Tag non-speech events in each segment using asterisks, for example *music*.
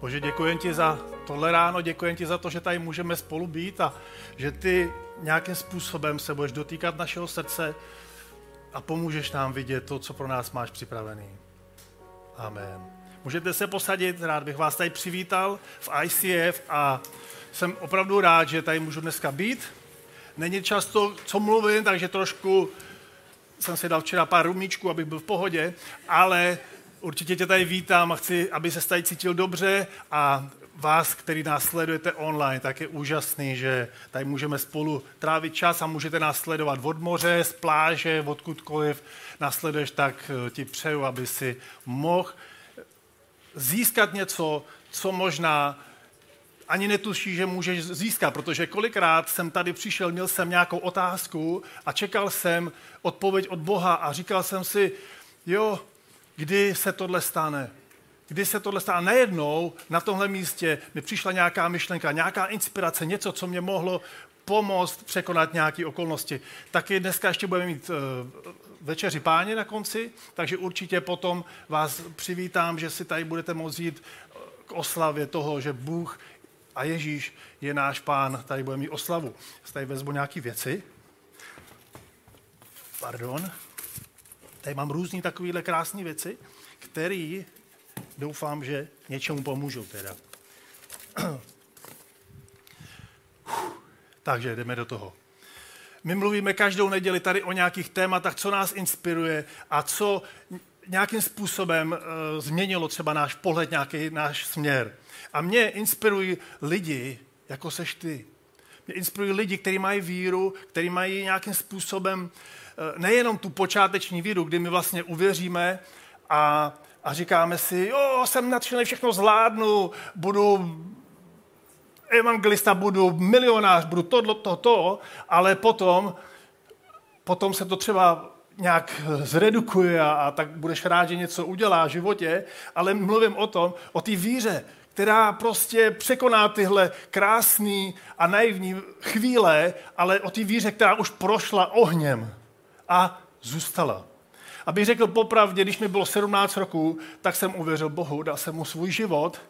Bože, děkuji ti za tohle ráno, děkuji ti za to, že tady můžeme spolu být a že ty nějakým způsobem se budeš dotýkat našeho srdce a pomůžeš nám vidět to, co pro nás máš připravený. Amen. Můžete se posadit, rád bych vás tady přivítal v ICF a jsem opravdu rád, že tady můžu dneska být. Není často, co mluvím, takže trošku jsem si dal včera pár rumíčků, abych byl v pohodě, ale určitě tě tady vítám a chci, aby se tady cítil dobře a vás, který nás sledujete online, tak je úžasný, že tady můžeme spolu trávit čas a můžete nás sledovat od moře, z pláže, odkudkoliv. Následuješ, tak eh, ti přeju, aby si mohl získat něco, co možná ani netuší, že můžeš získat, protože kolikrát jsem tady přišel, měl jsem nějakou otázku a čekal jsem odpověď od Boha a říkal jsem si, jo, kdy se tohle stane? Kdy se tohle stane? Najednou na tomhle místě mi přišla nějaká myšlenka, nějaká inspirace, něco, co mě mohlo pomoct překonat nějaké okolnosti. Taky dneska ještě budeme mít uh, večeři páně na konci, takže určitě potom vás přivítám, že si tady budete moct jít k oslavě toho, že Bůh a Ježíš je náš pán. Tady budeme mít oslavu. Tady vezmu nějaké věci. Pardon. Tady mám různé takovéhle krásné věci, které doufám, že něčemu pomůžou teda. *clears throat* Takže jdeme do toho. My mluvíme každou neděli tady o nějakých tématech, co nás inspiruje a co nějakým způsobem uh, změnilo třeba náš pohled, nějaký náš směr. A mě inspirují lidi, jako seš ty. Mě inspirují lidi, kteří mají víru, kteří mají nějakým způsobem uh, nejenom tu počáteční víru, kdy my vlastně uvěříme a, a říkáme si, jo, jsem nadšený, všechno zvládnu, budu evangelista, budu milionář, budu to, to, to, ale potom, potom se to třeba nějak zredukuje a, a tak budeš rád, že něco udělá v životě, ale mluvím o tom, o té víře, která prostě překoná tyhle krásné a naivní chvíle, ale o té víře, která už prošla ohněm a zůstala. Abych řekl popravdě, když mi bylo 17 roků, tak jsem uvěřil Bohu, dal jsem mu svůj život.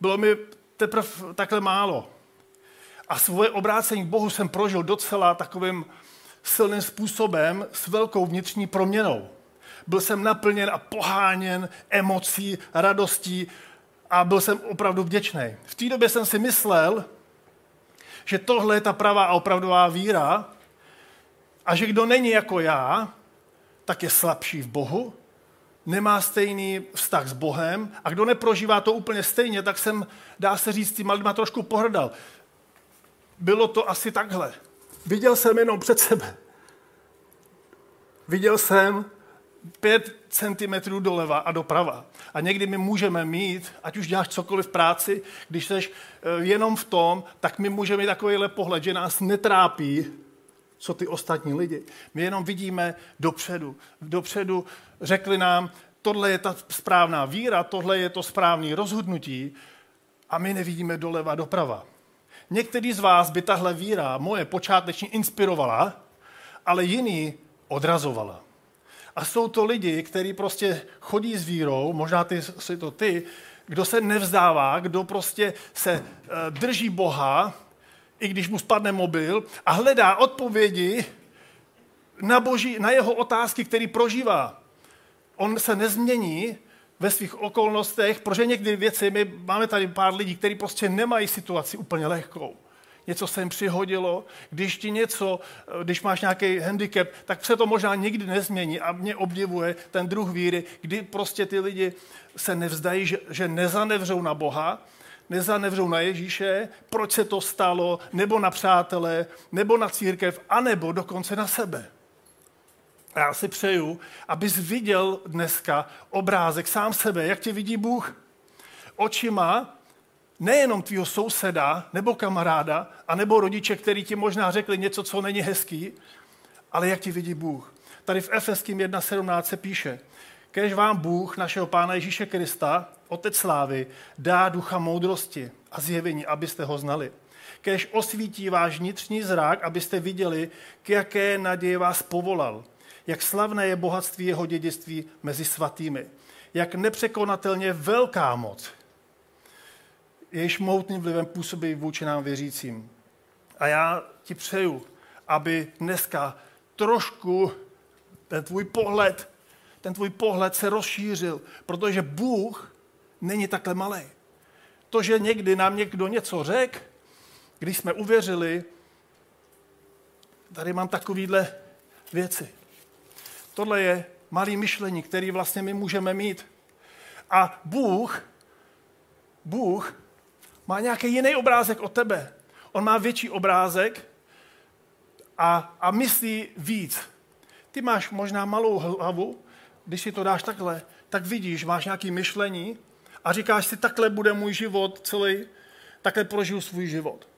Bylo mi teprve takhle málo. A svoje obrácení k Bohu jsem prožil docela takovým silným způsobem s velkou vnitřní proměnou. Byl jsem naplněn a poháněn emocí, radostí a byl jsem opravdu vděčný. V té době jsem si myslel, že tohle je ta pravá a opravdová víra a že kdo není jako já, tak je slabší v Bohu, nemá stejný vztah s Bohem a kdo neprožívá to úplně stejně, tak jsem, dá se říct, tím malýma trošku pohrdal. Bylo to asi takhle. Viděl jsem jenom před sebe. Viděl jsem pět centimetrů doleva a doprava. A někdy my můžeme mít, ať už děláš cokoliv v práci, když jsi eh, jenom v tom, tak my můžeme mít takovýhle pohled, že nás netrápí, co ty ostatní lidi. My jenom vidíme dopředu. Dopředu řekli nám, tohle je ta správná víra, tohle je to správné rozhodnutí a my nevidíme doleva doprava. Některý z vás by tahle víra moje počáteční inspirovala, ale jiný odrazovala. A jsou to lidi, kteří prostě chodí s vírou, možná ty, jsi to ty, kdo se nevzdává, kdo prostě se eh, drží Boha, i když mu spadne mobil, a hledá odpovědi na, boží, na jeho otázky, který prožívá. On se nezmění ve svých okolnostech, protože někdy věci, my máme tady pár lidí, kteří prostě nemají situaci úplně lehkou něco se jim přihodilo, když ti něco, když máš nějaký handicap, tak se to možná nikdy nezmění a mě obdivuje ten druh víry, kdy prostě ty lidi se nevzdají, že, že nezanevřou na Boha, nezanevřou na Ježíše, proč se to stalo, nebo na přátele, nebo na církev, anebo dokonce na sebe. A já si přeju, abys viděl dneska obrázek sám sebe, jak tě vidí Bůh. Očima nejenom tvýho souseda nebo kamaráda, a nebo rodiče, který ti možná řekli něco, co není hezký, ale jak ti vidí Bůh. Tady v Efeským 1.17 se píše, kež vám Bůh, našeho Pána Ježíše Krista, Otec slávy, dá ducha moudrosti a zjevení, abyste ho znali. Kež osvítí váš vnitřní zrák, abyste viděli, k jaké naději vás povolal. Jak slavné je bohatství jeho dědictví mezi svatými. Jak nepřekonatelně velká moc jejíž moutným vlivem působí vůči nám věřícím. A já ti přeju, aby dneska trošku ten tvůj pohled, ten tvůj pohled se rozšířil, protože Bůh není takhle malý. To, že někdy nám někdo něco řekl, když jsme uvěřili, tady mám takovýhle věci. Tohle je malý myšlení, který vlastně my můžeme mít. A Bůh, Bůh má nějaký jiný obrázek o tebe. On má větší obrázek a, a myslí víc. Ty máš možná malou hlavu, když si to dáš takhle, tak vidíš, máš nějaké myšlení a říkáš si, takhle bude můj život celý, takhle prožiju svůj život.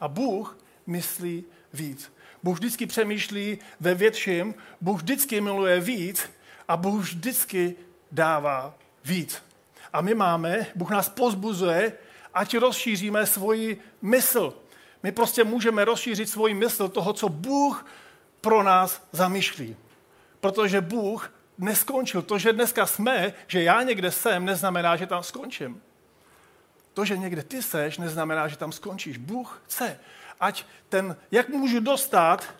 A Bůh myslí víc. Bůh vždycky přemýšlí ve větším, Bůh vždycky miluje víc a Bůh vždycky dává víc. A my máme, Bůh nás pozbuzuje, ať rozšíříme svoji mysl. My prostě můžeme rozšířit svoji mysl toho, co Bůh pro nás zamýšlí. Protože Bůh neskončil. To, že dneska jsme, že já někde jsem, neznamená, že tam skončím. To, že někde ty seš, neznamená, že tam skončíš. Bůh chce, ať ten, jak můžu dostat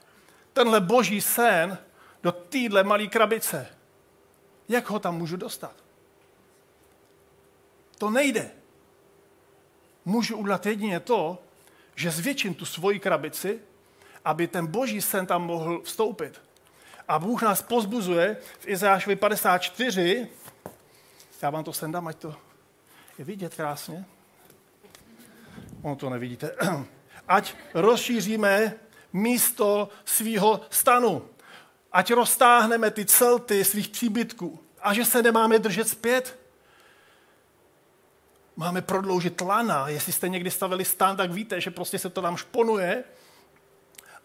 tenhle boží sen do téhle malé krabice? Jak ho tam můžu dostat? To nejde. Můžu udělat jedině to, že zvětším tu svoji krabici, aby ten boží sen tam mohl vstoupit. A Bůh nás pozbuzuje v Izášovi 54, já vám to sendám, ať to je vidět krásně. On to nevidíte. *clears throat* Ať rozšíříme místo svého stanu. Ať roztáhneme ty celty svých příbytků. A že se nemáme držet zpět. Máme prodloužit lana. Jestli jste někdy stavili stan, tak víte, že prostě se to tam šponuje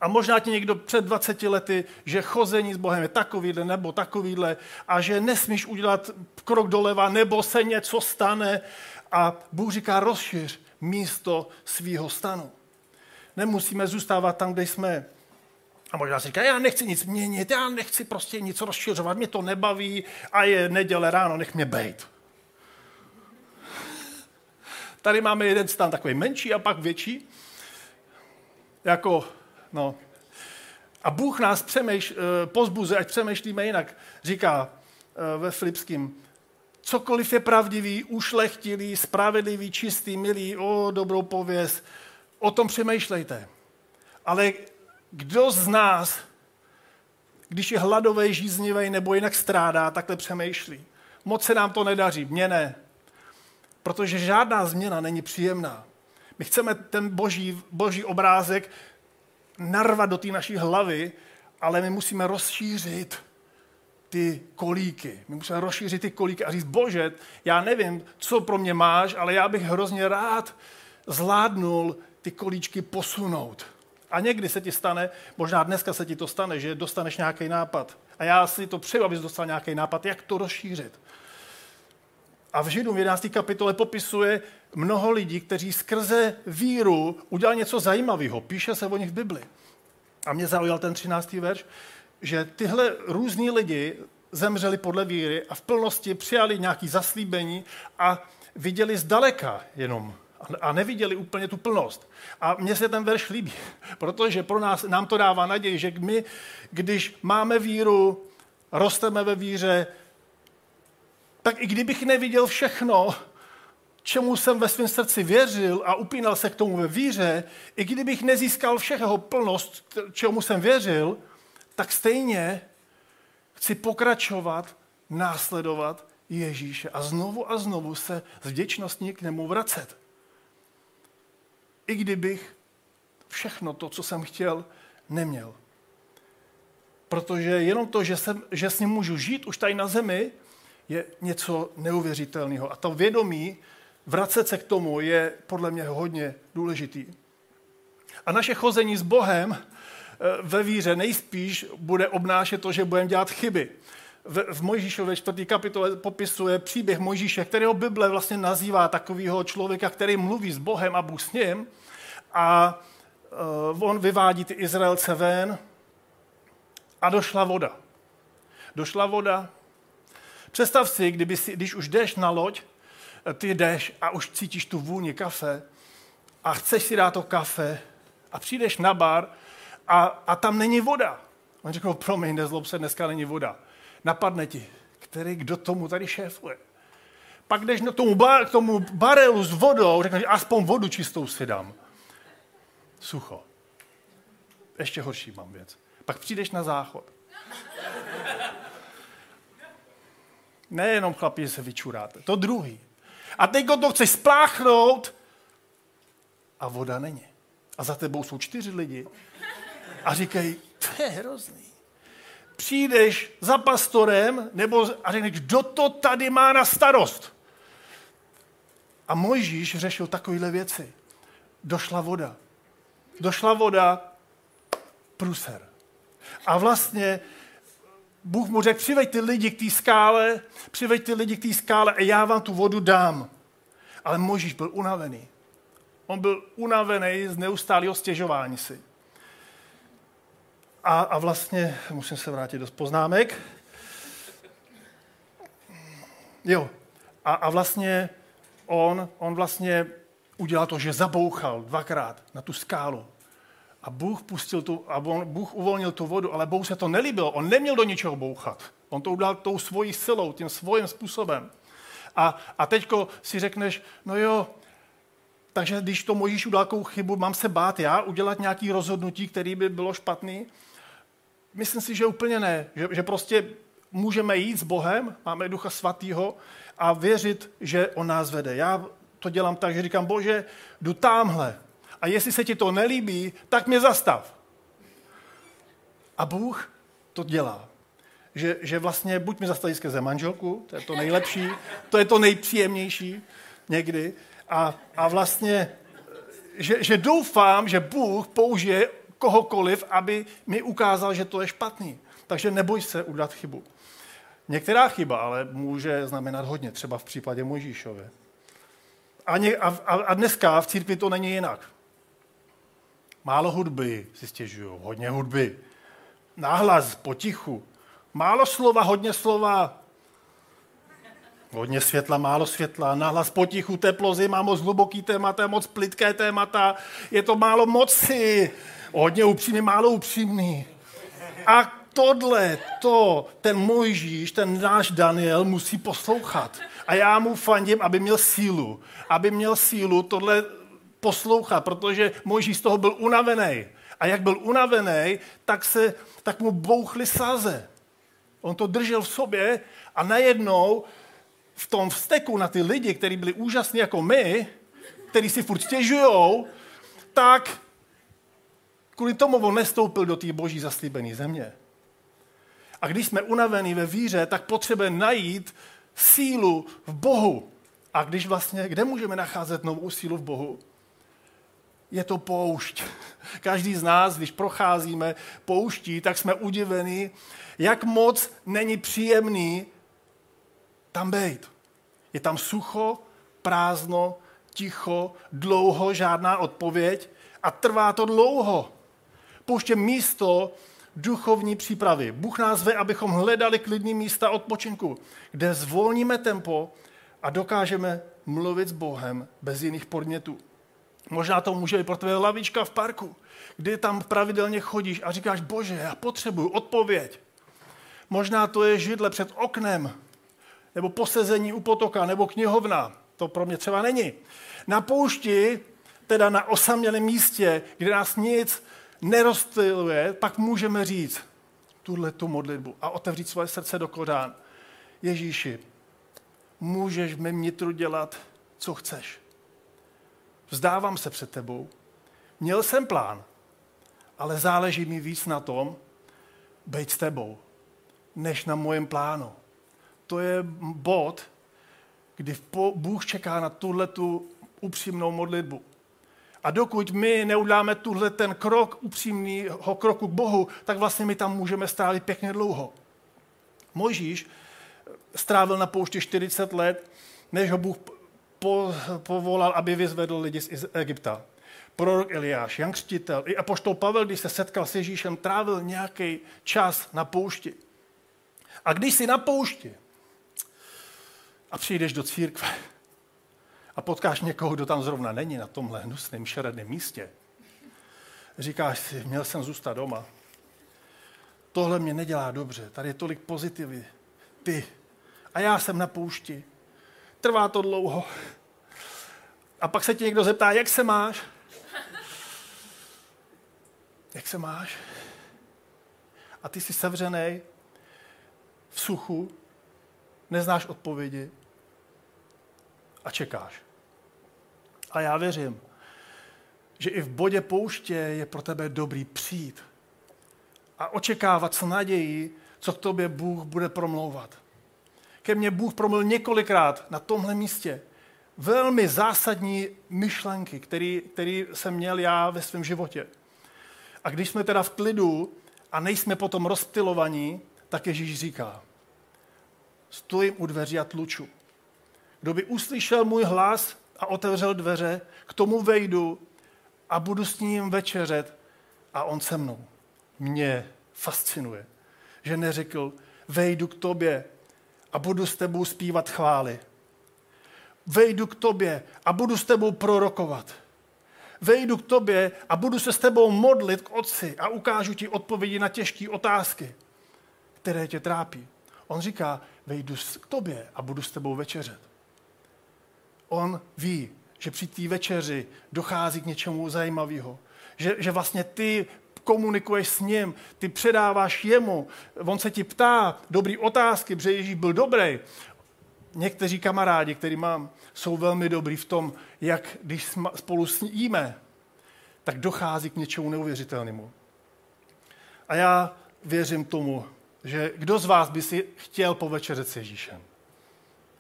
a možná ti někdo před 20 lety, že chození s Bohem je takovýhle nebo takovýhle a že nesmíš udělat krok doleva nebo se něco stane. A Bůh říká, rozšiř místo svýho stanu. Nemusíme zůstávat tam, kde jsme. A možná si říká, já nechci nic měnit, já nechci prostě nic rozšiřovat, mě to nebaví a je neděle ráno, nech mě bejt. Tady máme jeden stan takový menší a pak větší. Jako No. A Bůh nás přemýš, eh, pozbuzuje, ať přemýšlíme jinak. Říká eh, ve Filipským, cokoliv je pravdivý, ušlechtilý, spravedlivý, čistý, milý, o dobrou pověst, o tom přemýšlejte. Ale kdo z nás, když je hladový, žíznivý nebo jinak strádá, takhle přemýšlí? Moc se nám to nedaří, mně ne. Protože žádná změna není příjemná. My chceme ten boží, boží obrázek narvat do té naší hlavy, ale my musíme rozšířit ty kolíky. My musíme rozšířit ty kolíky a říct, bože, já nevím, co pro mě máš, ale já bych hrozně rád zvládnul ty kolíčky posunout. A někdy se ti stane, možná dneska se ti to stane, že dostaneš nějaký nápad. A já si to přeju, abys dostal nějaký nápad, jak to rozšířit. A v Židům 11. kapitole popisuje mnoho lidí, kteří skrze víru udělali něco zajímavého. Píše se o nich v Bibli. A mě zaujal ten 13. verš, že tyhle různí lidi zemřeli podle víry a v plnosti přijali nějaké zaslíbení a viděli zdaleka jenom a neviděli úplně tu plnost. A mně se ten verš líbí, *laughs* protože pro nás, nám to dává naději, že my, když máme víru, rosteme ve víře, tak i kdybych neviděl všechno, čemu jsem ve svém srdci věřil a upínal se k tomu ve víře, i kdybych nezískal všechno plnost, čemu jsem věřil, tak stejně chci pokračovat, následovat Ježíše a znovu a znovu se s vděčností k němu vracet. I kdybych všechno to, co jsem chtěl, neměl. Protože jenom to, že, jsem, že s ním můžu žít už tady na zemi, je něco neuvěřitelného. A to vědomí, vracet se k tomu, je podle mě hodně důležitý. A naše chození s Bohem eh, ve víře nejspíš bude obnášet to, že budeme dělat chyby. V, Mojžíšové čtvrtý kapitole popisuje příběh Mojžíše, kterého Bible vlastně nazývá takového člověka, který mluví s Bohem a Bůh s ním. A uh, on vyvádí ty Izraelce ven a došla voda. Došla voda Představ si, kdyby si, když už jdeš na loď, ty jdeš a už cítíš tu vůni kafe a chceš si dát to kafe a přijdeš na bar a, a tam není voda. On řekl, promiň, nezlob se, dneska není voda. Napadne ti, který, kdo tomu tady šéfuje. Pak jdeš na tomu, bar, k tomu barelu s vodou, řekneš, aspoň vodu čistou si dám. Sucho. Ještě horší mám věc. Pak přijdeš na záchod. Nejenom chlapi, že se vyčuráte. To druhý. A teď to chceš spláchnout a voda není. A za tebou jsou čtyři lidi a říkají, to je hrozný. Přijdeš za pastorem nebo a řekneš, kdo to tady má na starost? A Mojžíš řešil takovéhle věci. Došla voda. Došla voda, pruser. A vlastně Bůh mu řekl, přiveď ty lidi k té skále, přiveď ty lidi k té skále a já vám tu vodu dám. Ale Možíš byl unavený. On byl unavený z neustálého stěžování si. A, a vlastně, musím se vrátit do poznámek. Jo, a, a vlastně on, on vlastně udělal to, že zabouchal dvakrát na tu skálu. A Bůh pustil tu, a Bůh uvolnil tu vodu, ale Bůh se to nelíbilo. On neměl do ničeho bouchat. On to udělal tou svojí silou, tím svým způsobem. A, a teďko si řekneš, no jo, takže když to Možíš udělal takovou chybu, mám se bát já udělat nějaký rozhodnutí, který by bylo špatný? Myslím si, že úplně ne. Že, že prostě můžeme jít s Bohem, máme Ducha Svatého a věřit, že On nás vede. Já to dělám tak, že říkám, Bože, jdu tamhle, a jestli se ti to nelíbí, tak mě zastav. A Bůh to dělá. Že, že vlastně buď mi zastaví skrze manželku, to je to nejlepší, to je to nejpříjemnější někdy, a, a vlastně, že, že doufám, že Bůh použije kohokoliv, aby mi ukázal, že to je špatný. Takže neboj se udělat chybu. Některá chyba ale může znamenat hodně, třeba v případě Mojžíšové. A, ně, a, a dneska v církvi to není jinak. Málo hudby, si stěžují, hodně hudby. Náhlas, potichu. Málo slova, hodně slova. Hodně světla, málo světla, nahlas potichu, teplo, zima, moc hluboký témata, moc plitké témata, je to málo moci, hodně upřímný, málo upřímný. A tohle, to, ten Mojžíš, ten náš Daniel musí poslouchat. A já mu fandím, aby měl sílu. Aby měl sílu tohle poslouchat, protože Mojžíš z toho byl unavený. A jak byl unavený, tak, se, tak mu bouchly sáze. On to držel v sobě a najednou v tom vzteku na ty lidi, kteří byli úžasní jako my, kteří si furt stěžujou, tak kvůli tomu on nestoupil do té boží zaslíbené země. A když jsme unavení ve víře, tak potřebujeme najít sílu v Bohu. A když vlastně, kde můžeme nacházet novou sílu v Bohu? Je to poušť. *laughs* Každý z nás, když procházíme pouští, tak jsme udivení, jak moc není příjemný tam být. Je tam sucho, prázdno, ticho, dlouho, žádná odpověď a trvá to dlouho. Pouště místo duchovní přípravy. Bůh nás ve, abychom hledali klidný místa odpočinku, kde zvolníme tempo a dokážeme mluvit s Bohem bez jiných podnětů. Možná to může být pro tvé lavička v parku, kdy tam pravidelně chodíš a říkáš, bože, já potřebuju odpověď. Možná to je židle před oknem, nebo posezení u potoka, nebo knihovna. To pro mě třeba není. Na poušti, teda na osamělém místě, kde nás nic nerozstyluje, pak můžeme říct tuhle tu modlitbu a otevřít svoje srdce do Korán. Ježíši, můžeš mi nitru dělat, co chceš vzdávám se před tebou. Měl jsem plán, ale záleží mi víc na tom, být s tebou, než na mojem plánu. To je bod, kdy Bůh čeká na tuhle tu upřímnou modlitbu. A dokud my neuděláme tuhle ten krok upřímného kroku k Bohu, tak vlastně my tam můžeme strávit pěkně dlouho. Mojžíš strávil na poušti 40 let, než ho Bůh po, povolal, aby vyzvedl lidi z Egypta. Prorok Eliáš, Jan Křtitel, i apoštol Pavel, když se setkal s Ježíšem, trávil nějaký čas na poušti. A když jsi na poušti a přijdeš do církve a potkáš někoho, kdo tam zrovna není na tomhle hnusném šeredném místě, říkáš si, měl jsem zůstat doma. Tohle mě nedělá dobře, tady je tolik pozitivy. Ty. A já jsem na poušti. Trvá to dlouho. A pak se ti někdo zeptá, jak se máš? Jak se máš? A ty jsi sevřený v suchu, neznáš odpovědi a čekáš. A já věřím, že i v bodě pouště je pro tebe dobrý přijít a očekávat s nadějí, co k tobě Bůh bude promlouvat. Ke mně Bůh promluvil několikrát na tomhle místě. Velmi zásadní myšlenky, který, který jsem měl já ve svém životě. A když jsme teda v klidu a nejsme potom rozptilovaní, tak Ježíš říká, stojím u dveří a tluču. Kdo by uslyšel můj hlas a otevřel dveře, k tomu vejdu a budu s ním večeřet a on se mnou. Mě fascinuje, že neřekl, vejdu k tobě a budu s tebou zpívat chvály. Vejdu k tobě a budu s tebou prorokovat. Vejdu k tobě a budu se s tebou modlit k otci a ukážu ti odpovědi na těžké otázky, které tě trápí. On říká, vejdu k tobě a budu s tebou večeřet. On ví, že při té večeři dochází k něčemu zajímavého. Že, že vlastně ty komunikuješ s ním, ty předáváš jemu, on se ti ptá dobrý otázky, protože Ježíš byl dobrý. Někteří kamarádi, který mám, jsou velmi dobrý v tom, jak když spolu sníme, tak dochází k něčemu neuvěřitelnému. A já věřím tomu, že kdo z vás by si chtěl povečeřet s Ježíšem?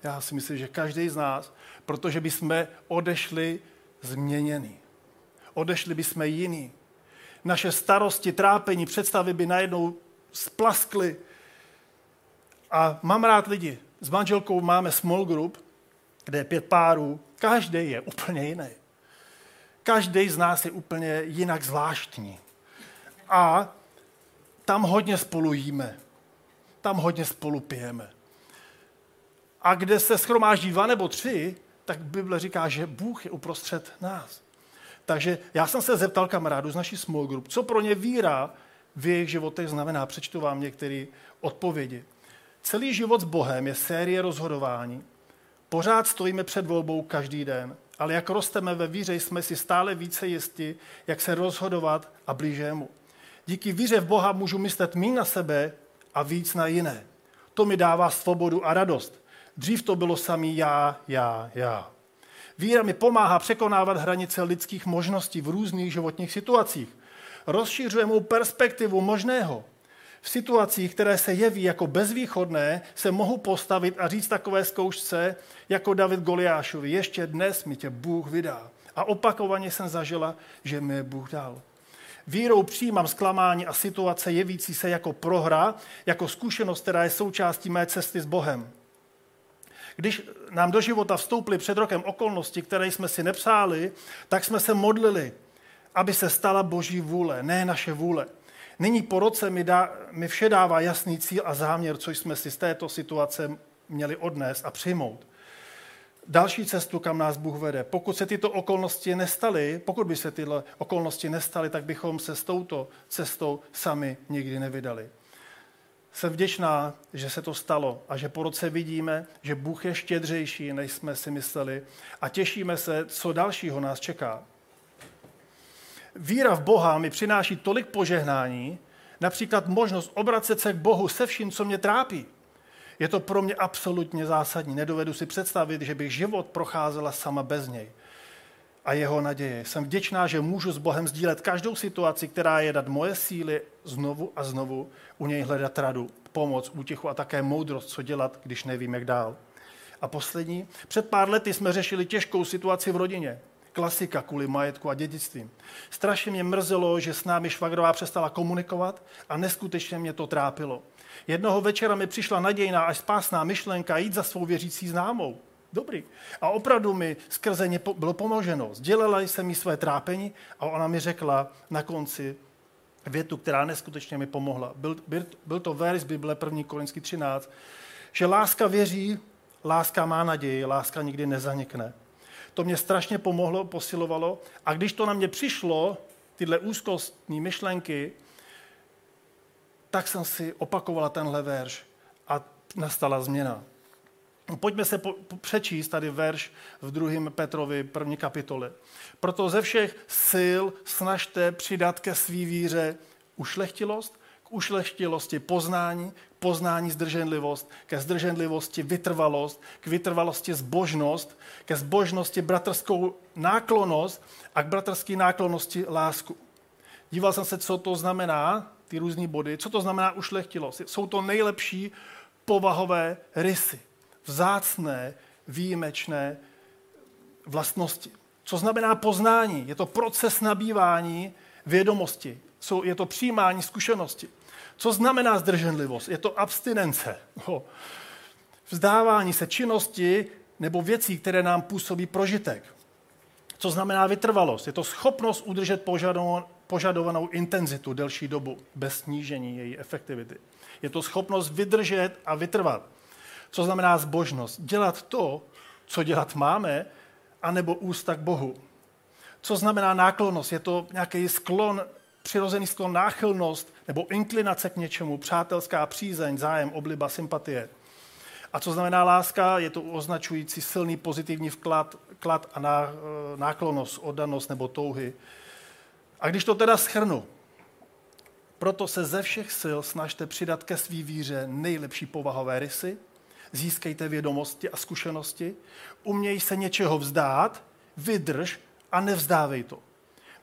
Já si myslím, že každý z nás, protože by jsme odešli změněný. Odešli by jsme jiný naše starosti, trápení, představy by najednou splaskly. A mám rád lidi. S manželkou máme small group, kde je pět párů. Každý je úplně jiný. Každý z nás je úplně jinak zvláštní. A tam hodně spolu jíme. Tam hodně spolu pijeme. A kde se schromáždí dva nebo tři, tak Bible říká, že Bůh je uprostřed nás. Takže já jsem se zeptal kamarádů z naší small group, co pro ně víra v jejich životech znamená. Přečtu vám některé odpovědi. Celý život s Bohem je série rozhodování. Pořád stojíme před volbou každý den, ale jak rosteme ve víře, jsme si stále více jisti, jak se rozhodovat a blíže mu. Díky víře v Boha můžu myslet méně na sebe a víc na jiné. To mi dává svobodu a radost. Dřív to bylo samý já, já, já. Víra mi pomáhá překonávat hranice lidských možností v různých životních situacích. Rozšiřuje mou perspektivu možného. V situacích, které se jeví jako bezvýchodné, se mohu postavit a říct takové zkoušce, jako David Goliášovi. Ještě dnes mi tě Bůh vydá. A opakovaně jsem zažila, že mi Bůh dal. Vírou přijímám zklamání a situace jevící se jako prohra, jako zkušenost, která je součástí mé cesty s Bohem. Když nám do života vstoupily před rokem okolnosti, které jsme si nepřáli, tak jsme se modlili, aby se stala boží vůle, ne naše vůle. Nyní po roce mi, dá, mi vše dává jasný cíl a záměr, co jsme si z této situace měli odnést a přijmout. Další cestu, kam nás Bůh vede. Pokud se tyto okolnosti nestaly, pokud by se tyhle okolnosti nestaly, tak bychom se s touto cestou sami nikdy nevydali. Jsem vděčná, že se to stalo a že po roce vidíme, že Bůh je štědřejší, než jsme si mysleli a těšíme se, co dalšího nás čeká. Víra v Boha mi přináší tolik požehnání, například možnost obracet se k Bohu se vším, co mě trápí. Je to pro mě absolutně zásadní. Nedovedu si představit, že bych život procházela sama bez něj a jeho naděje. Jsem vděčná, že můžu s Bohem sdílet každou situaci, která je dát moje síly znovu a znovu u něj hledat radu, pomoc, útěchu a také moudrost, co dělat, když nevím, jak dál. A poslední, před pár lety jsme řešili těžkou situaci v rodině. Klasika kvůli majetku a dědictví. Strašně mě mrzelo, že s námi švagrová přestala komunikovat a neskutečně mě to trápilo. Jednoho večera mi přišla nadějná až spásná myšlenka jít za svou věřící známou. Dobrý. A opravdu mi skrze ně bylo pomoženo. Sdělila jsem jí své trápení a ona mi řekla na konci větu, která neskutečně mi pomohla. Byl, byl, byl to verš Bible 1. Korinský 13, že láska věří, láska má naději, láska nikdy nezanikne. to mě strašně pomohlo, posilovalo. A když to na mě přišlo, tyhle úzkostní myšlenky, tak jsem si opakovala tenhle verš a nastala změna. Pojďme se po, po, přečíst tady verš v 2. Petrovi první kapitole. Proto ze všech sil snažte přidat ke svý víře ušlechtilost, k ušlechtilosti poznání, poznání zdrženlivost, ke zdrženlivosti vytrvalost, k vytrvalosti zbožnost, ke zbožnosti bratrskou náklonost a k bratrské náklonosti lásku. Díval jsem se, co to znamená, ty různé body, co to znamená ušlechtilost. Jsou to nejlepší povahové rysy, vzácné, výjimečné vlastnosti. Co znamená poznání? Je to proces nabývání vědomosti. Je to přijímání zkušenosti. Co znamená zdrženlivost? Je to abstinence. Vzdávání se činnosti nebo věcí, které nám působí prožitek. Co znamená vytrvalost? Je to schopnost udržet požadovanou intenzitu delší dobu bez snížení její efektivity. Je to schopnost vydržet a vytrvat. Co znamená zbožnost? Dělat to, co dělat máme, anebo ústa k Bohu. Co znamená náklonnost? Je to nějaký sklon, přirozený sklon, náchylnost nebo inklinace k něčemu, přátelská přízeň, zájem, obliba, sympatie. A co znamená láska? Je to označující silný pozitivní vklad klad a ná, eh, náklonost, oddanost nebo touhy. A když to teda schrnu, proto se ze všech sil snažte přidat ke své víře nejlepší povahové rysy, získejte vědomosti a zkušenosti, uměj se něčeho vzdát, vydrž a nevzdávej to.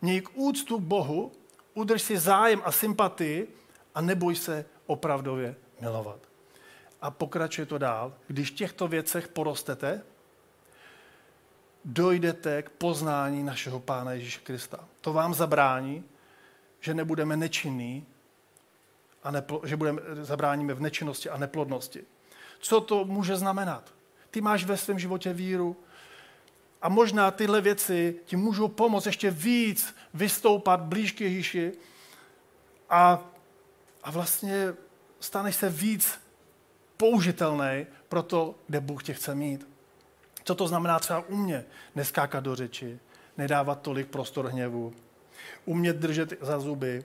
Měj k úctu k Bohu, udrž si zájem a sympatii a neboj se opravdově milovat. A pokračuje to dál. Když v těchto věcech porostete, dojdete k poznání našeho Pána Ježíše Krista. To vám zabrání, že nebudeme nečinní, a nepl- že budeme, zabráníme v nečinnosti a neplodnosti. Co to může znamenat? Ty máš ve svém životě víru a možná tyhle věci ti můžou pomoct ještě víc vystoupat blíž k Ježíši a, a vlastně staneš se víc použitelný pro to, kde Bůh tě chce mít. Co to znamená třeba u mě? Neskákat do řeči, nedávat tolik prostor hněvu, umět držet za zuby,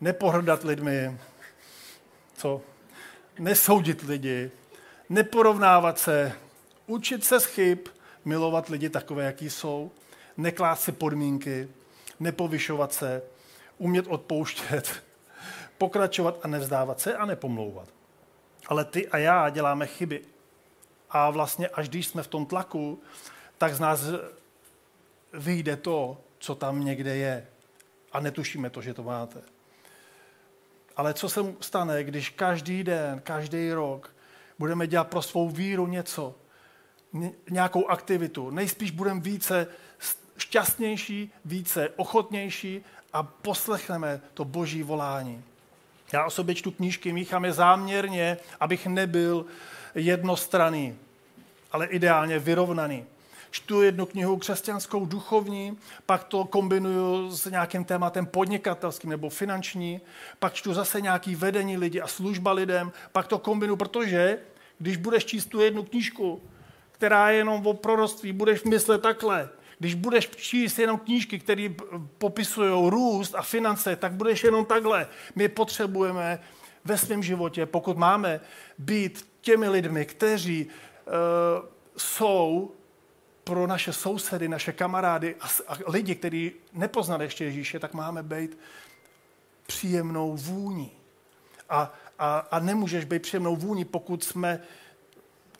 nepohrdat lidmi, co? Nesoudit lidi, neporovnávat se, učit se z chyb, milovat lidi takové, jaký jsou, neklát si podmínky, nepovyšovat se, umět odpouštět, *laughs* pokračovat a nevzdávat se a nepomlouvat. Ale ty a já děláme chyby. A vlastně až když jsme v tom tlaku, tak z nás vyjde to, co tam někde je. A netušíme to, že to máte. Ale co se stane, když každý den, každý rok budeme dělat pro svou víru něco, nějakou aktivitu. Nejspíš budeme více šťastnější, více ochotnější a poslechneme to boží volání. Já o sobě čtu knížky, míchám je záměrně, abych nebyl jednostranný, ale ideálně vyrovnaný. Čtu jednu knihu křesťanskou duchovní, pak to kombinuju s nějakým tématem podnikatelským nebo finanční, pak čtu zase nějaký vedení lidi a služba lidem, pak to kombinuju, protože když budeš číst tu jednu knížku, která je jenom o proroctví, budeš myslet takhle. Když budeš číst jenom knížky, které popisují růst a finance, tak budeš jenom takhle. My potřebujeme ve svém životě, pokud máme být těmi lidmi, kteří uh, jsou pro naše sousedy, naše kamarády a, lidi, kteří nepoznali ještě Ježíše, tak máme být příjemnou vůní. A, a, a nemůžeš být příjemnou vůní, pokud jsme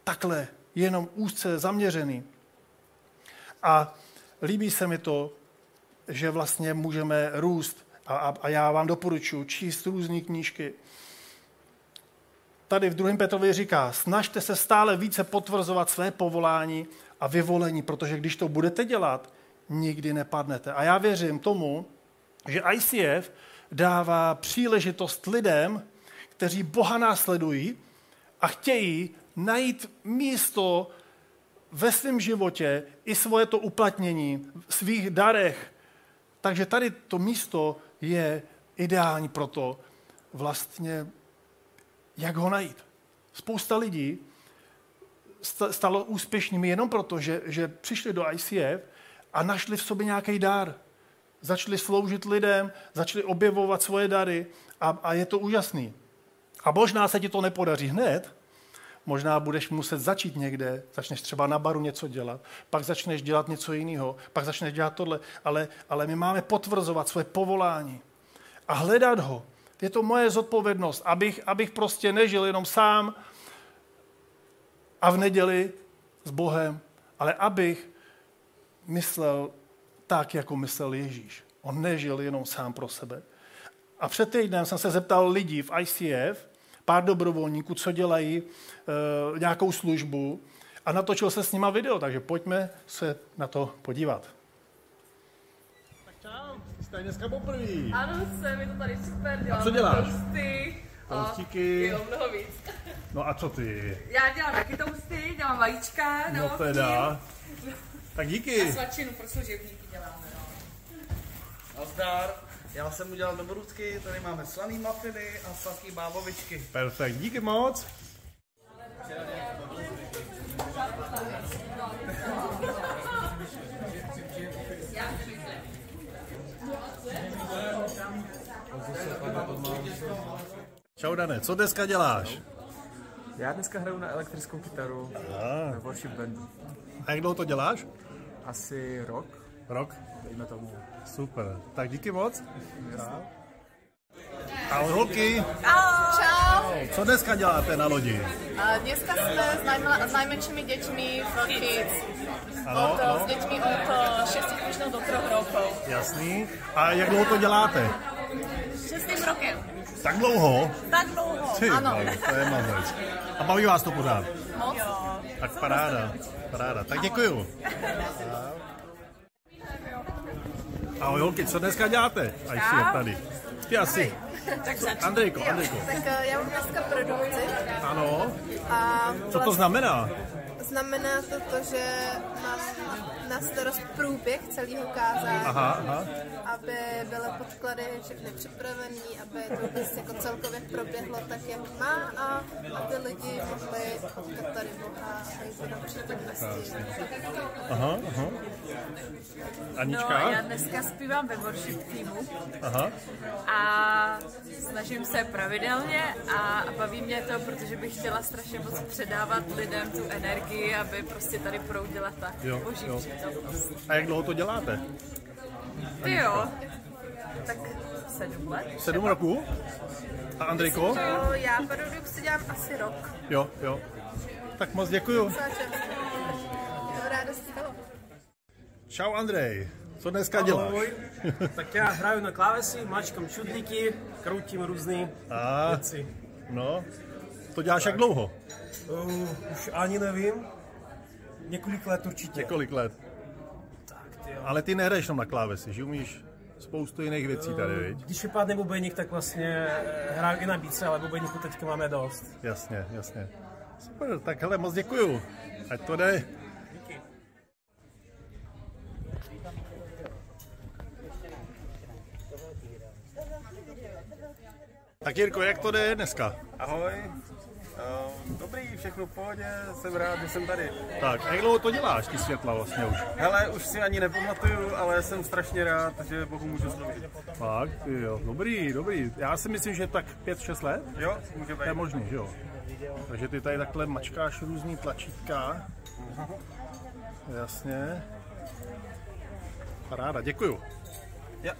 takhle jenom úzce zaměřený. A líbí se mi to, že vlastně můžeme růst a, a, a já vám doporučuji číst různé knížky. Tady v 2. Petrovi říká, snažte se stále více potvrzovat své povolání a vyvolení, protože když to budete dělat, nikdy nepadnete. A já věřím tomu, že ICF dává příležitost lidem, kteří Boha následují a chtějí najít místo ve svém životě i svoje to uplatnění, svých darech. Takže tady to místo je ideální pro to vlastně, jak ho najít. Spousta lidí stalo úspěšnými jenom proto, že, že přišli do ICF a našli v sobě nějaký dar. Začali sloužit lidem, začali objevovat svoje dary a, a je to úžasný. A možná se ti to nepodaří hned, možná budeš muset začít někde, začneš třeba na baru něco dělat, pak začneš dělat něco jiného, pak začneš dělat tohle, ale, ale my máme potvrzovat svoje povolání a hledat ho. Je to moje zodpovědnost, abych, abych prostě nežil jenom sám a v neděli s Bohem, ale abych myslel tak, jako myslel Ježíš. On nežil jenom sám pro sebe. A před týdnem jsem se zeptal lidí v ICF, pár dobrovolníků, co dělají e, nějakou službu a natočil se s nima video, takže pojďme se na to podívat. Tak čau, jste dneska poprvé. Ano, jsem, je to tady super, dělám A co děláš? toasty. Toastíky. Jo, mnoho víc. No a co ty? Já dělám taky toasty, dělám vajíčka, No teda. Tak díky. Svačinu pro služebníky děláme, no. Nazdar, já jsem udělal dobrodky, tady máme slaný mafiny a sladký bábovičky. Perfekt, díky moc. Čau Dane, co dneska děláš? Já dneska hraju na elektrickou kytaru ve worship bandu. A jak dlouho to děláš? Asi rok, Rok? dejme tomu. Super. Tak díky moc. Ahoj holky, Čau! co dneska děláte na lodi? A Dneska jsme s, najma, s najmenšími děťmi v Kids. Ano, Od, ano. S děťmi od 6 týždňov do 3 rokov. Jasný. A jak dlouho to děláte? 6 rokem. Tak dlouho? Tak dlouho. Ty, ano. to je mazec. A baví vás to pořád? Moc. Tak paráda, paráda. Tak děkuju. *laughs* Ahoj holky, co dneska děláte? A jsi tady. Ty asi. Tak začnu. Andrejko, Andrejko. Tak eh, já mám dneska produkci Ano. a Co to znamená? Znamená to to, že mám na starost průběh celého kázání, Aha, aha. aby byly podklady všechny připravený, aby to vůbec jako celkově proběhlo tak, jak má a aby lidi mohli potkat tady Boha a jít přítomnosti. Aha, aha. No, Anička? já dneska zpívám ve worship týmu Aha. a snažím se pravidelně a baví mě to, protože bych chtěla strašně moc předávat lidem tu energii, aby prostě tady proudila ta Jo, boží jo. přítomnost. A jak dlouho to děláte? Ty jo, tak sedm let. Sedm roků? A Andrejko? Jo, já produkci dělám asi rok. Jo, jo. Tak moc děkuju. Dost stalo. Čau Andrej. Co dneska děláš? Ahoj. Tak já hraju na klávesi, mačkám čudlíky, kroutím různé A, věci. no. To děláš jak dlouho? Uh, už ani nevím. Několik let určitě. Několik let. Tak, ty jo. Ale ty nehraješ jenom na klávesi, že umíš spoustu jiných věcí tady, viď? Když vypadne bubeník, tak vlastně eh, hraju i na bice, ale bubeníku teďka máme dost. Jasně, jasně. Super, tak hele, moc děkuju. Ať to jde. Tak Jirko, jak to jde dneska? Ahoj. Uh, dobrý, všechno v pohodě, jsem rád, že jsem tady. Tak, a jak dlouho to děláš, ty světla vlastně už? Hele, už si ani nepamatuju, ale jsem strašně rád, že Bohu můžu sloužit. Tak, jo, dobrý, dobrý. Já si myslím, že tak 5-6 let? Jo, může To je být. možný, že jo? Takže ty tady takhle mačkáš různý tlačítka. Jasně. Paráda, děkuju. Ja.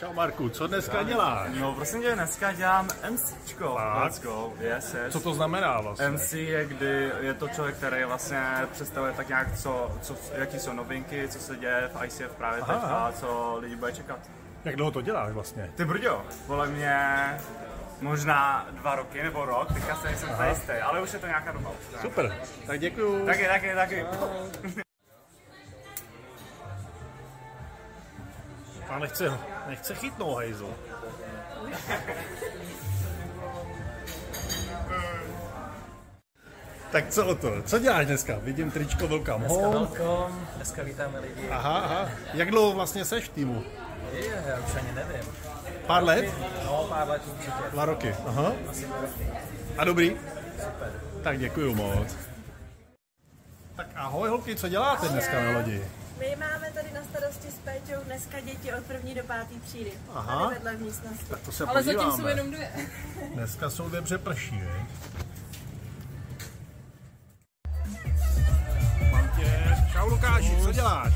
Čau Marku, co dneska děláš? No prosím tě, dneska dělám MCčko. Go. Yes, yes. Co to znamená vlastně? MC je, kdy je to člověk, který vlastně představuje tak nějak, co, co, jaký jsou novinky, co se děje v ICF právě Aha, teď a co lidi bude čekat. Jak dlouho to děláš vlastně? Ty brďo, podle mě možná dva roky nebo rok, teďka se nejsem tady jistý, ale už je to nějaká doba. Super, tak děkuju. Taky, taky, taky. A nechce, nechce chytnout hejzl. Tak co to? Co děláš dneska? Vidím tričko Welcome Home. Welcome, dneska vítáme lidi. Aha, aha. Jak dlouho vlastně seš v týmu? Je, já už ani nevím. Pár let? No, pár let určitě. Dva roky. Aha. A dobrý? Super. Tak děkuju moc. Tak ahoj holky, co děláte dneska na lodi? My máme tady na starosti s Péťou dneska děti od první do páté třídy. Aha. Tady vedle v místnosti. Tak to se Ale zatím podíváme. jsou jenom dvě. *laughs* *laughs* Dneska jsou dvě přeprší, viď? Mám tě. Čau Lukáši, co děláš?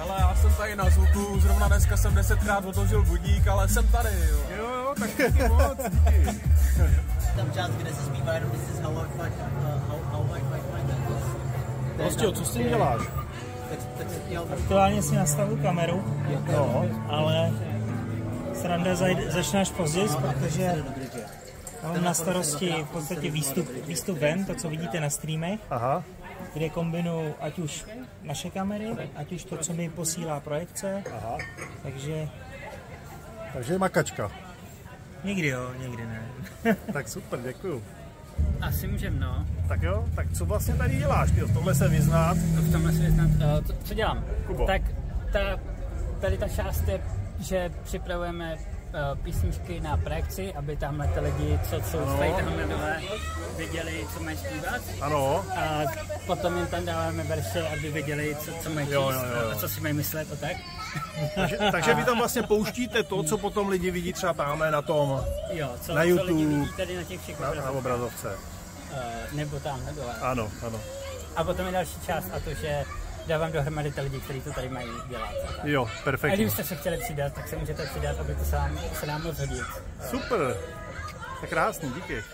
Ale já jsem tady na zvuku, zrovna dneska jsem desetkrát odložil budík, ale jsem tady, jo. Jo, jo, tak díky moc, díky. *laughs* tam část, kde se zpívá jenom This is how I find, uh, how, how I find my. Prostě, co s tím děláš? Jo, Aktuálně si nastavu kameru, No, ale sranda zajde, začne až později, protože mám na starosti v podstatě výstup, výstup ven, to, co vidíte na streamech, aha. kde kombinuju ať už naše kamery, ať už to, co mi posílá projekce, Aha. takže Takže je makačka. někdy jo, někdy ne. Tak super, děkuju. Asi můžem, no. Tak jo, tak co vlastně tady děláš? Ty, v tomhle se vyznat. V tomhle se vyznat. Uh, co, co dělám? Kubo. Tak ta, tady ta část je, že připravujeme písničky na projekci, aby tamhle ty lidi, co jsou Ano. stojí tamhle dole, věděli, co mají zpívat. Ano. A potom jim tam dáváme verše, aby věděli, co, co mají Jo, číst jo, jo. a co si mají myslet a tak. Takže, takže vy tam vlastně pouštíte to, co potom lidi vidí třeba tamhle na tom, Jo, co, na co lidi YouTube, vidí tady na těch všech na, na obrazovce. Uh, nebo tam dole. Ano, ano. A potom je další část a to, že dávám dohromady ty lidi, kteří to tady mají dělat. a tak. Jo, A perfektní. kdybyste se chtěli přidat, tak se můžete přidat, aby to se nám, se nám moc hodit. Super. Tak krásný, díky.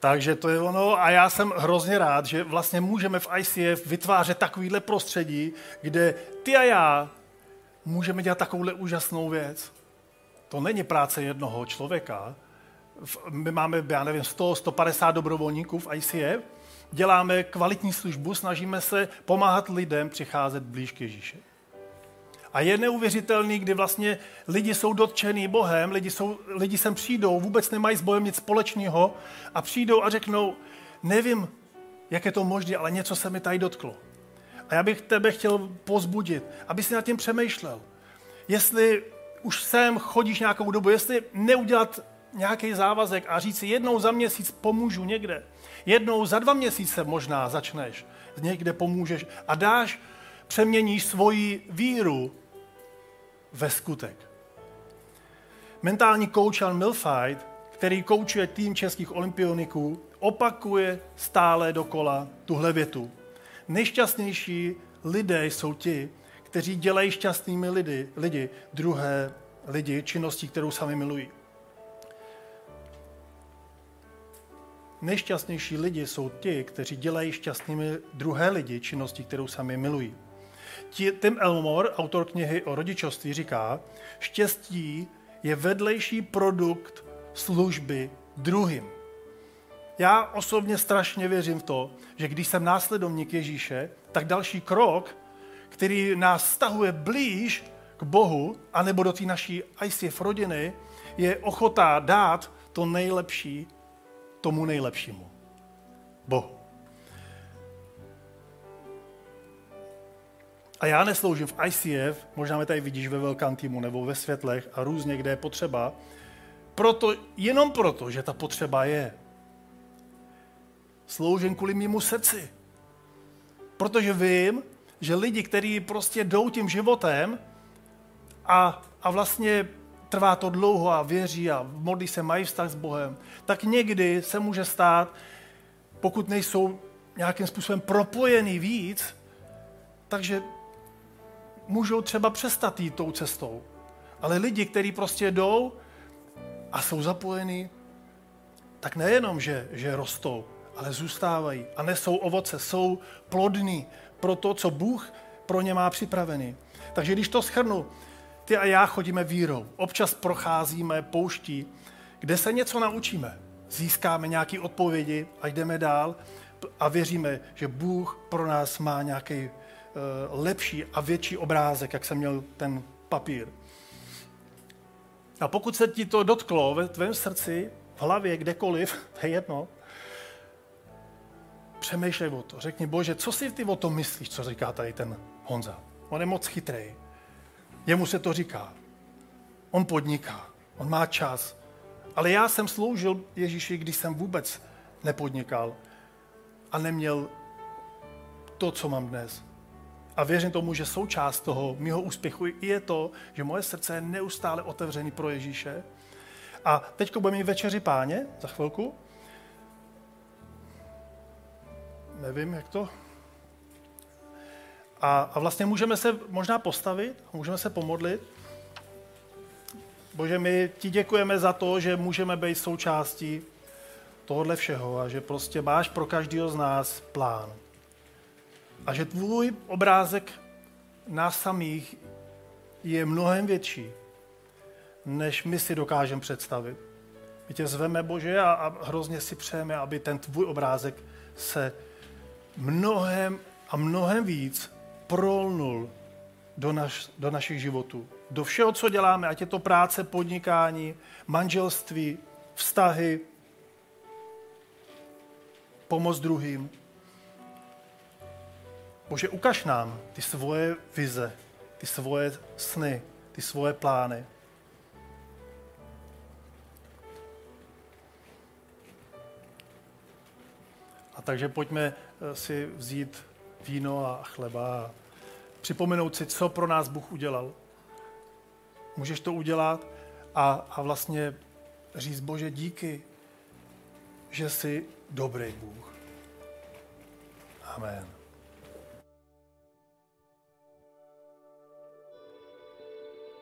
Takže to je ono a já jsem hrozně rád, že vlastně můžeme v ICF vytvářet takovýhle prostředí, kde ty a já můžeme dělat takovouhle úžasnou věc. To není práce jednoho člověka. My máme, já nevím, 100, 150 dobrovolníků v ICF, děláme kvalitní službu, snažíme se pomáhat lidem přicházet blíž k Ježíši. A je neuvěřitelný, kdy vlastně lidi jsou dotčený Bohem, lidi, jsou, lidi sem přijdou, vůbec nemají s Bohem nic společného a přijdou a řeknou, nevím, jak je to možné, ale něco se mi tady dotklo. A já bych tebe chtěl pozbudit, aby si nad tím přemýšlel. Jestli už sem chodíš nějakou dobu, jestli neudělat nějaký závazek a říct si jednou za měsíc pomůžu někde, jednou za dva měsíce možná začneš, někde pomůžeš a dáš, přeměníš svoji víru ve skutek. Mentální coach Jan Milfight, který koučuje tým českých olympioniků, opakuje stále dokola tuhle větu. Nejšťastnější lidé jsou ti, kteří dělají šťastnými lidi, lidi druhé lidi činností, kterou sami milují. Nejšťastnější lidi jsou ti, kteří dělají šťastnými druhé lidi činností, kterou sami milují. Ti- Tim Elmore, autor knihy o rodičovství, říká, štěstí je vedlejší produkt služby druhým. Já osobně strašně věřím v to, že když jsem následovník Ježíše, tak další krok, který nás stahuje blíž k Bohu, anebo do té naší ICF rodiny, je ochota dát to nejlepší tomu nejlepšímu. Bohu. A já nesloužím v ICF, možná mě tady vidíš ve velkém týmu nebo ve světlech a různě, kde je potřeba, proto, jenom proto, že ta potřeba je. Sloužím kvůli mému srdci. Protože vím, že lidi, kteří prostě jdou tím životem a, a vlastně trvá to dlouho a věří a modlí se, mají vztah s Bohem, tak někdy se může stát, pokud nejsou nějakým způsobem propojený víc, takže můžou třeba přestat jít tou cestou. Ale lidi, kteří prostě jdou a jsou zapojení, tak nejenom, že, že rostou, ale zůstávají a nesou ovoce, jsou plodní pro to, co Bůh pro ně má připravený. Takže když to schrnu, ty a já chodíme vírou. Občas procházíme pouští, kde se něco naučíme. Získáme nějaké odpovědi a jdeme dál a věříme, že Bůh pro nás má nějaký uh, lepší a větší obrázek, jak jsem měl ten papír. A pokud se ti to dotklo ve tvém srdci, v hlavě, kdekoliv, *laughs* to je jedno, přemýšlej o to. Řekni, bože, co si ty o tom myslíš, co říká tady ten Honza? On je moc chytrý. Jemu se to říká. On podniká. On má čas. Ale já jsem sloužil Ježíši, když jsem vůbec nepodnikal a neměl to, co mám dnes. A věřím tomu, že součást toho mého úspěchu je to, že moje srdce je neustále otevřený pro Ježíše. A teď budeme mít večeři páně za chvilku. Nevím, jak to. A, a vlastně můžeme se možná postavit, můžeme se pomodlit. Bože, my ti děkujeme za to, že můžeme být součástí tohohle všeho a že prostě máš pro každého z nás plán. A že tvůj obrázek nás samých je mnohem větší, než my si dokážeme představit. My tě zveme, Bože, a, a hrozně si přejeme, aby ten tvůj obrázek se mnohem a mnohem víc prolnul do, naš, do našich životů. Do všeho, co děláme, ať je to práce, podnikání, manželství, vztahy, pomoc druhým. Bože, ukaž nám ty svoje vize, ty svoje sny, ty svoje plány. A takže pojďme eh, si vzít víno a chleba a připomenout si, co pro nás Bůh udělal. Můžeš to udělat a, a vlastně říct, Bože, díky, že jsi dobrý Bůh. Amen.